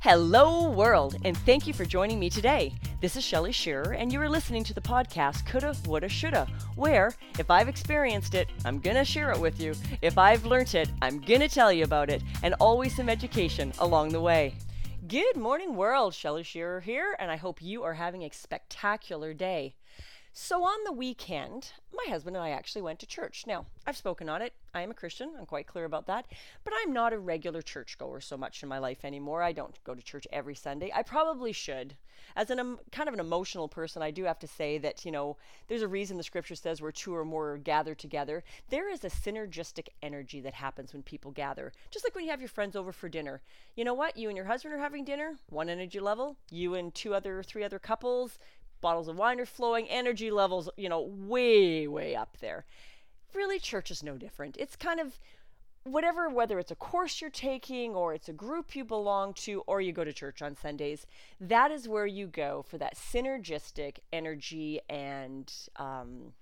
Hello, world, and thank you for joining me today. This is Shelly Shearer, and you are listening to the podcast Coulda, Woulda, Shoulda, where if I've experienced it, I'm gonna share it with you. If I've learnt it, I'm gonna tell you about it, and always some education along the way. Good morning, world. Shelly Shearer here, and I hope you are having a spectacular day. So, on the weekend, my husband and I actually went to church. Now, I've spoken on it. I am a Christian. I'm quite clear about that. But I'm not a regular churchgoer so much in my life anymore. I don't go to church every Sunday. I probably should. As an um, kind of an emotional person, I do have to say that, you know, there's a reason the scripture says where two or more are gathered together. There is a synergistic energy that happens when people gather. Just like when you have your friends over for dinner. You know what? You and your husband are having dinner, one energy level. You and two other, three other couples, bottles of wine are flowing, energy levels, you know, way, way up there. Really, church is no different. It's kind of whatever, whether it's a course you're taking or it's a group you belong to or you go to church on Sundays, that is where you go for that synergistic energy and um,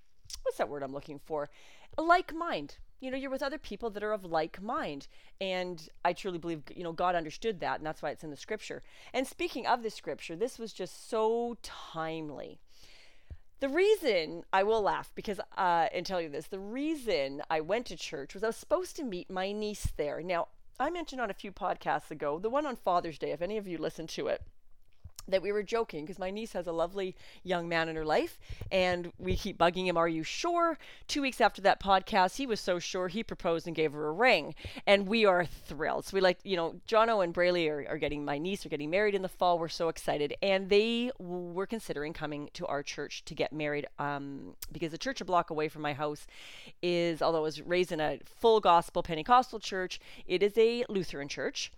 what's that word I'm looking for? Like mind you know you're with other people that are of like mind. And i truly believe you know god understood that and that's why it's in the scripture. And speaking of the scripture this was just so timely. The reason i will laugh because uh, and tell you this the reason i went to church was i was supposed to meet my niece there. Now i mentioned on a few podcasts ago the one on father's day if any of you listened to it that we were joking because my niece has a lovely young man in her life and we keep bugging him are you sure? Two weeks after that podcast he was so sure he proposed and gave her a ring and we are thrilled. So we like you know jono and brayley are, are getting my niece are getting married in the fall. We're so excited and they were considering coming to our church to get married um, because the church a block away from my house is although i was raised in a full gospel pentecostal church it is a lutheran church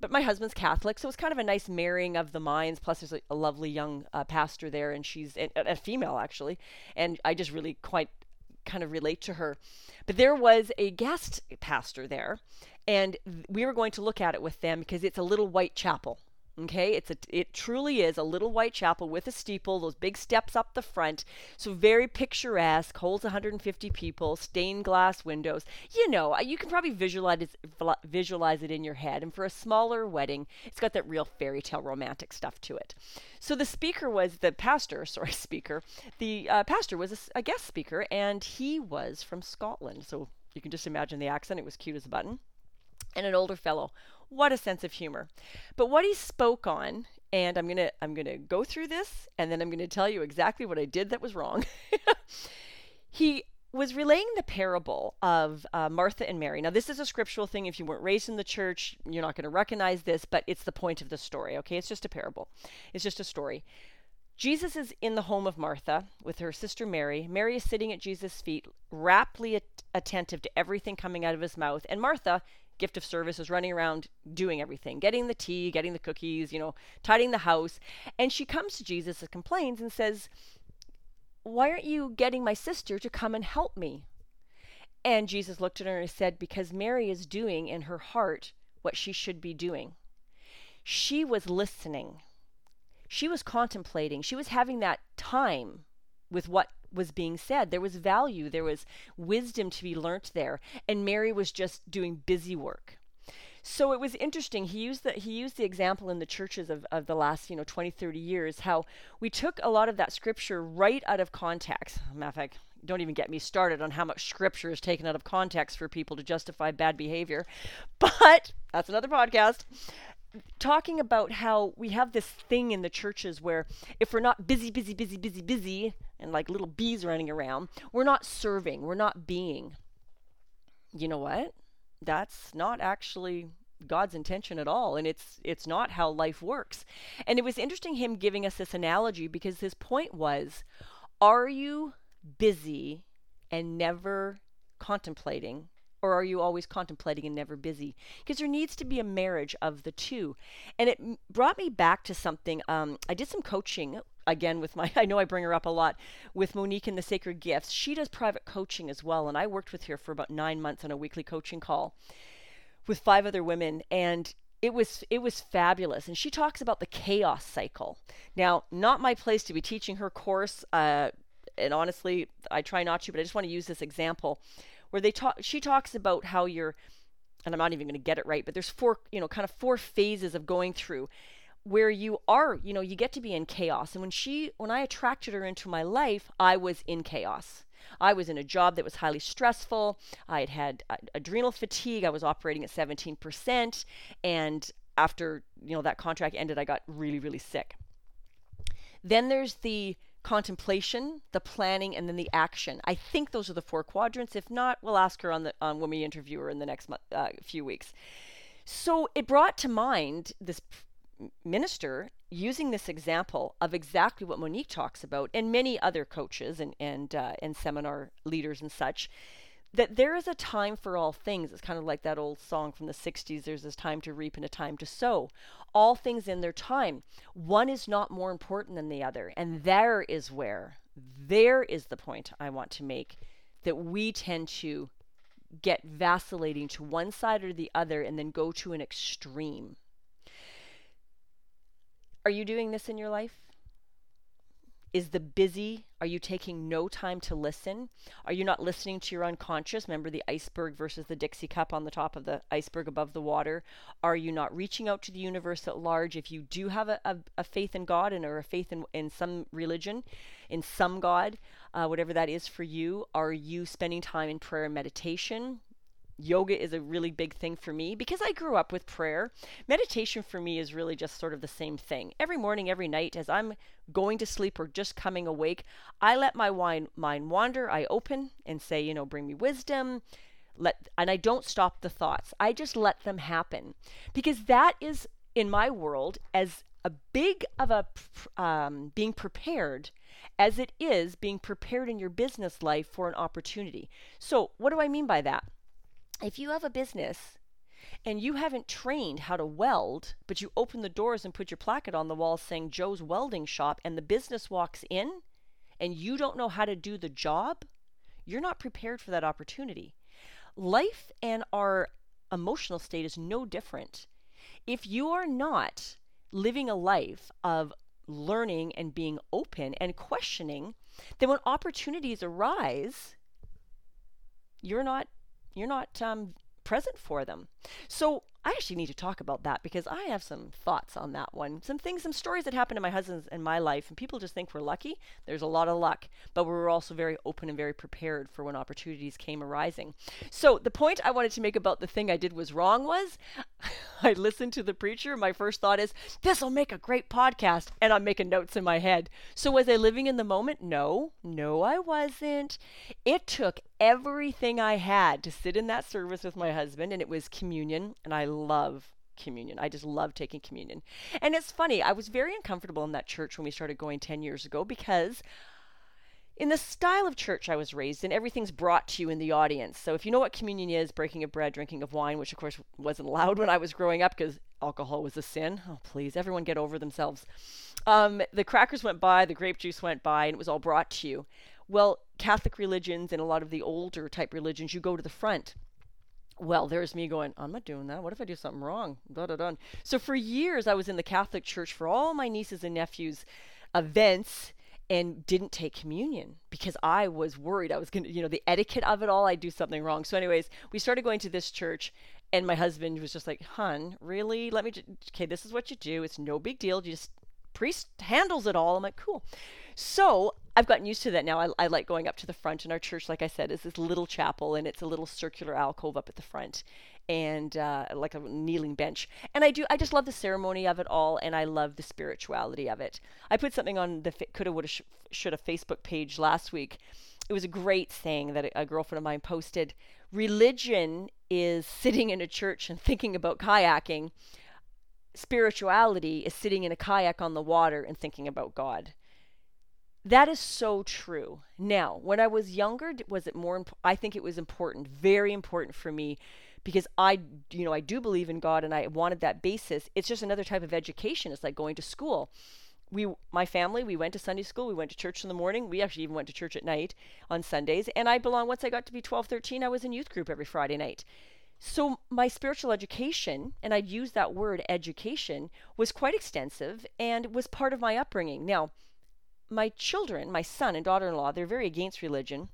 but my husband's Catholic, so it's kind of a nice marrying of the minds. Plus, there's a, a lovely young uh, pastor there, and she's a, a female actually, and I just really quite kind of relate to her. But there was a guest pastor there, and we were going to look at it with them because it's a little white chapel. Okay, it's a it truly is a little white chapel with a steeple, those big steps up the front. So very picturesque, holds 150 people, stained glass windows. You know, uh, you can probably visualize it, visualize it in your head. And for a smaller wedding, it's got that real fairy tale romantic stuff to it. So the speaker was the pastor, sorry, speaker. The uh, pastor was a, a guest speaker, and he was from Scotland. So you can just imagine the accent. It was cute as a button. And an older fellow what a sense of humor. But what he spoke on, and I'm gonna I'm gonna go through this, and then I'm gonna tell you exactly what I did that was wrong. he was relaying the parable of uh, Martha and Mary. Now, this is a scriptural thing. If you weren't raised in the church, you're not going to recognize this, but it's the point of the story, okay? It's just a parable, it's just a story. Jesus is in the home of Martha with her sister Mary. Mary is sitting at Jesus' feet, raptly at- attentive to everything coming out of his mouth. And Martha gift of service is running around doing everything, getting the tea, getting the cookies, you know, tidying the house. And she comes to Jesus and complains and says, Why aren't you getting my sister to come and help me? And Jesus looked at her and said, Because Mary is doing in her heart what she should be doing. She was listening. She was contemplating. She was having that time with what was being said. There was value, there was wisdom to be learnt there, and Mary was just doing busy work. So it was interesting. He used the he used the example in the churches of, of the last, you know, 20, 30 years, how we took a lot of that scripture right out of context. Matter of fact, don't even get me started on how much scripture is taken out of context for people to justify bad behavior. But that's another podcast talking about how we have this thing in the churches where if we're not busy, busy, busy, busy, busy, and like little bees running around, we're not serving, we're not being. You know what? That's not actually God's intention at all and it's it's not how life works. And it was interesting him giving us this analogy because his point was are you busy and never contemplating or are you always contemplating and never busy? Because there needs to be a marriage of the two. And it brought me back to something. Um, I did some coaching again with my, I know I bring her up a lot, with Monique in the Sacred Gifts. She does private coaching as well. And I worked with her for about nine months on a weekly coaching call with five other women. And it was it was fabulous and she talks about the chaos cycle now not my place to be teaching her course uh, and honestly i try not to but i just want to use this example where they talk she talks about how you're and I'm not even going to get it right, but there's four, you know, kind of four phases of going through where you are, you know, you get to be in chaos. And when she, when I attracted her into my life, I was in chaos. I was in a job that was highly stressful. I had had uh, adrenal fatigue. I was operating at 17%. And after, you know, that contract ended, I got really, really sick. Then there's the contemplation, the planning, and then the action. I think those are the four quadrants. If not, we'll ask her on the on when we interview her in the next uh, few weeks. So it brought to mind this minister using this example of exactly what Monique talks about, and many other coaches and and uh, and seminar leaders and such, that there is a time for all things. It's kind of like that old song from the 60s there's this time to reap and a time to sow. All things in their time. One is not more important than the other. And there is where, there is the point I want to make that we tend to get vacillating to one side or the other and then go to an extreme. Are you doing this in your life? Is the busy, are you taking no time to listen? Are you not listening to your unconscious? Remember the iceberg versus the Dixie cup on the top of the iceberg above the water? Are you not reaching out to the universe at large? If you do have a, a, a faith in God and or a faith in, in some religion, in some God, uh, whatever that is for you, are you spending time in prayer and meditation? Yoga is a really big thing for me because I grew up with prayer. Meditation for me is really just sort of the same thing. Every morning, every night, as I'm going to sleep or just coming awake, I let my wine, mind wander. I open and say, you know, bring me wisdom. Let and I don't stop the thoughts. I just let them happen because that is in my world as a big of a um, being prepared as it is being prepared in your business life for an opportunity. So, what do I mean by that? If you have a business and you haven't trained how to weld, but you open the doors and put your placard on the wall saying Joe's Welding Shop, and the business walks in and you don't know how to do the job, you're not prepared for that opportunity. Life and our emotional state is no different. If you are not living a life of learning and being open and questioning, then when opportunities arise, you're not you're not um, present for them. So I actually need to talk about that because I have some thoughts on that one. Some things, some stories that happened to my husband's and my life, and people just think we're lucky. There's a lot of luck, but we were also very open and very prepared for when opportunities came arising. So the point I wanted to make about the thing I did was wrong was I listened to the preacher. My first thought is, this will make a great podcast. And I'm making notes in my head. So was I living in the moment? No, no, I wasn't. It took everything I had to sit in that service with my husband, and it was communion. And I love communion. I just love taking communion. And it's funny, I was very uncomfortable in that church when we started going 10 years ago because in the style of church I was raised in, everything's brought to you in the audience. So if you know what communion is, breaking of bread, drinking of wine, which of course wasn't allowed when I was growing up because alcohol was a sin. Oh, please, everyone get over themselves. Um, the crackers went by, the grape juice went by, and it was all brought to you. Well, Catholic religions and a lot of the older type religions, you go to the front well, there's me going, I'm not doing that. What if I do something wrong? Da, da, da. So for years, I was in the Catholic Church for all my nieces and nephews' events and didn't take communion because I was worried I was going to, you know, the etiquette of it all, I'd do something wrong. So, anyways, we started going to this church, and my husband was just like, Hun, really? Let me, okay, this is what you do. It's no big deal. You just, priest handles it all. I'm like, cool. So I've gotten used to that now. I, I, like going up to the front in our church, like I said, is this little chapel and it's a little circular alcove up at the front and uh, like a kneeling bench. And I do, I just love the ceremony of it all and I love the spirituality of it. I put something on the coulda, woulda, sh- shoulda Facebook page last week. It was a great saying that a girlfriend of mine posted. Religion is sitting in a church and thinking about kayaking. Spirituality is sitting in a kayak on the water and thinking about God. That is so true. Now, when I was younger, was it more? Imp- I think it was important, very important for me, because I, you know, I do believe in God, and I wanted that basis. It's just another type of education. It's like going to school. We, my family, we went to Sunday school. We went to church in the morning. We actually even went to church at night on Sundays. And I belong. Once I got to be 12, 13, I was in youth group every Friday night. So my spiritual education, and I'd use that word education, was quite extensive and was part of my upbringing. Now my children, my son and daughter in law, they're very against religion.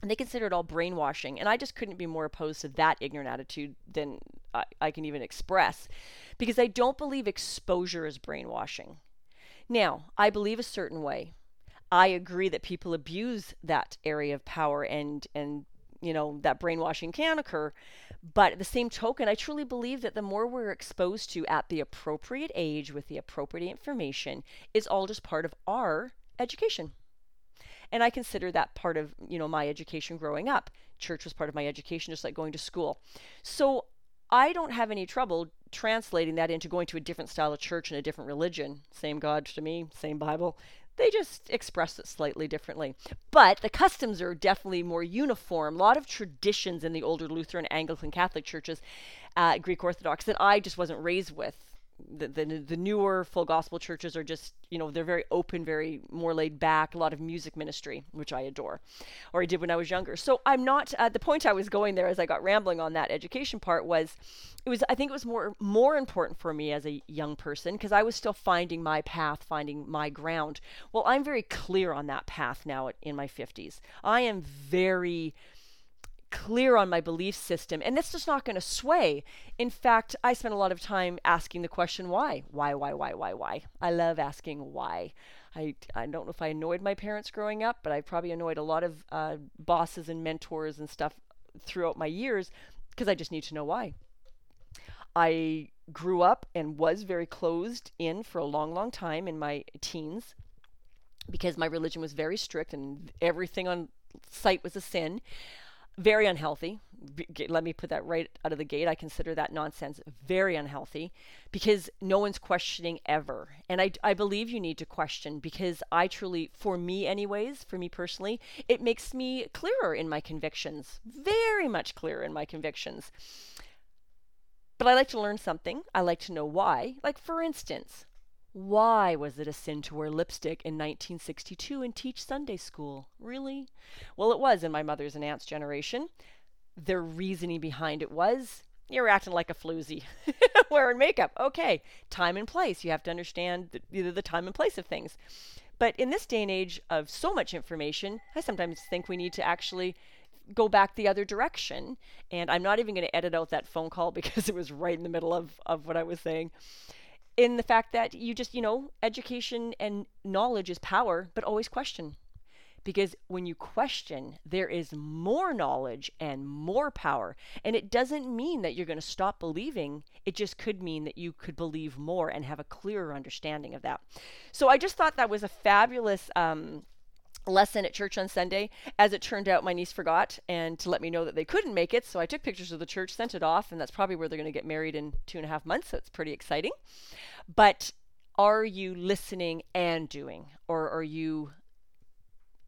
And they consider it all brainwashing. And I just couldn't be more opposed to that ignorant attitude than I, I can even express because I don't believe exposure is brainwashing. Now, I believe a certain way. I agree that people abuse that area of power and and you know that brainwashing can occur but at the same token i truly believe that the more we're exposed to at the appropriate age with the appropriate information is all just part of our education. And i consider that part of you know my education growing up. Church was part of my education just like going to school. So i don't have any trouble translating that into going to a different style of church and a different religion. Same god to me same bible. They just express it slightly differently. But the customs are definitely more uniform. A lot of traditions in the older Lutheran, Anglican, Catholic churches, uh, Greek Orthodox, that I just wasn't raised with the, the, the newer full gospel churches are just you know they're very open very more laid back a lot of music ministry which i adore or i did when i was younger. So i'm not uh, the point i was going there as i got rambling on that education part was it was i think it was more more important for me as a young person because i was still finding my path finding my ground. Well i'm very clear on that path now in my 50s i am very clear on my belief system and that's just not going to sway. In fact i spend a lot of time asking the question why? Why why why why why? I love asking why. I, I don't know if i annoyed my parents growing up but i probably annoyed a lot of uh, bosses and mentors and stuff throughout my years because i just need to know why. I grew up and was very closed in for a long long time in my teens because my religion was very strict and everything on site was a sin very unhealthy. Let me put that right out of the gate. I consider that nonsense very unhealthy because no one's questioning ever. And I, I believe you need to question because I truly, for me, anyways, for me personally, it makes me clearer in my convictions, very much clearer in my convictions. But I like to learn something. I like to know why. Like, for instance, why was it a sin to wear lipstick in 1962 and teach Sunday school? Really? Well, it was in my mother's and aunt's generation. Their reasoning behind it was you're acting like a floozy wearing makeup. Okay, time and place. You have to understand the, the time and place of things. But in this day and age of so much information, I sometimes think we need to actually go back the other direction. And I'm not even going to edit out that phone call because it was right in the middle of, of what I was saying in the fact that you just, you know, education and knowledge is power, but always question. Because when you question, there is more knowledge and more power. And it doesn't mean that you're going to stop believing. It just could mean that you could believe more and have a clearer understanding of that. So I just thought that was a fabulous um, lesson at church on Sunday. As it turned out, my niece forgot and to let me know that they couldn't make it. So I took pictures of the church, sent it off, and that's probably where they're going to get married in two and a half months. So it's pretty exciting. But are you listening and doing, or are you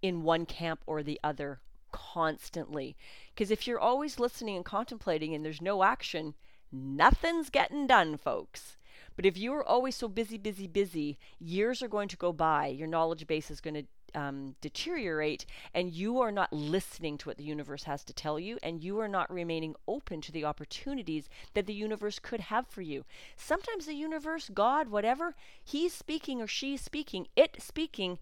in one camp or the other constantly? Because if you're always listening and contemplating and there's no action, nothing's getting done, folks. But if you are always so busy, busy, busy, years are going to go by. Your knowledge base is going to um, deteriorate and you are not listening to what the universe has to tell you and you are not remaining open to the opportunities that the universe could have for you. Sometimes the universe, God, whatever, he's speaking or she's speaking, it speaking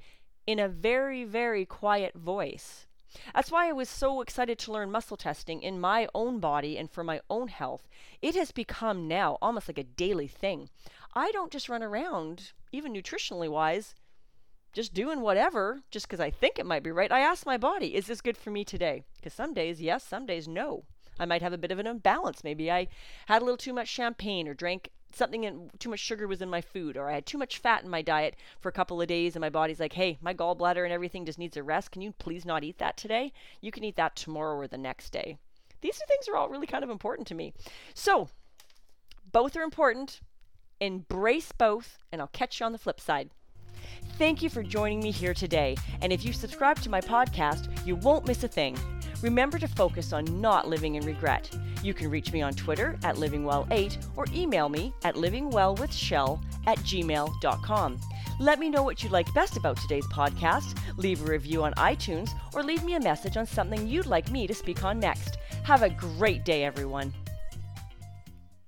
in a very, very quiet voice. That's why I was so excited to learn muscle testing in my own body and for my own health. It has become now almost like a daily thing. I don't just run around, even nutritionally wise, just doing whatever just because I think it might be right. I ask my body, is this good for me today? Because some days, yes, some days, no. I might have a bit of an imbalance. Maybe I had a little too much champagne or drank something and too much sugar was in my food or I had too much fat in my diet for a couple of days and my body's like, "Hey, my gallbladder and everything just needs a rest. Can you please not eat that today? You can eat that tomorrow or the next day." These two things are all really kind of important to me. So, both are important. Embrace both and I'll catch you on the flip side. Thank you for joining me here today. And if you subscribe to my podcast, you won't miss a thing. Remember to focus on not living in regret. You can reach me on Twitter at livingwell8 or email me at livingwellwithshell at gmail.com. Let me know what you liked best about today's podcast, leave a review on iTunes, or leave me a message on something you'd like me to speak on next. Have a great day, everyone.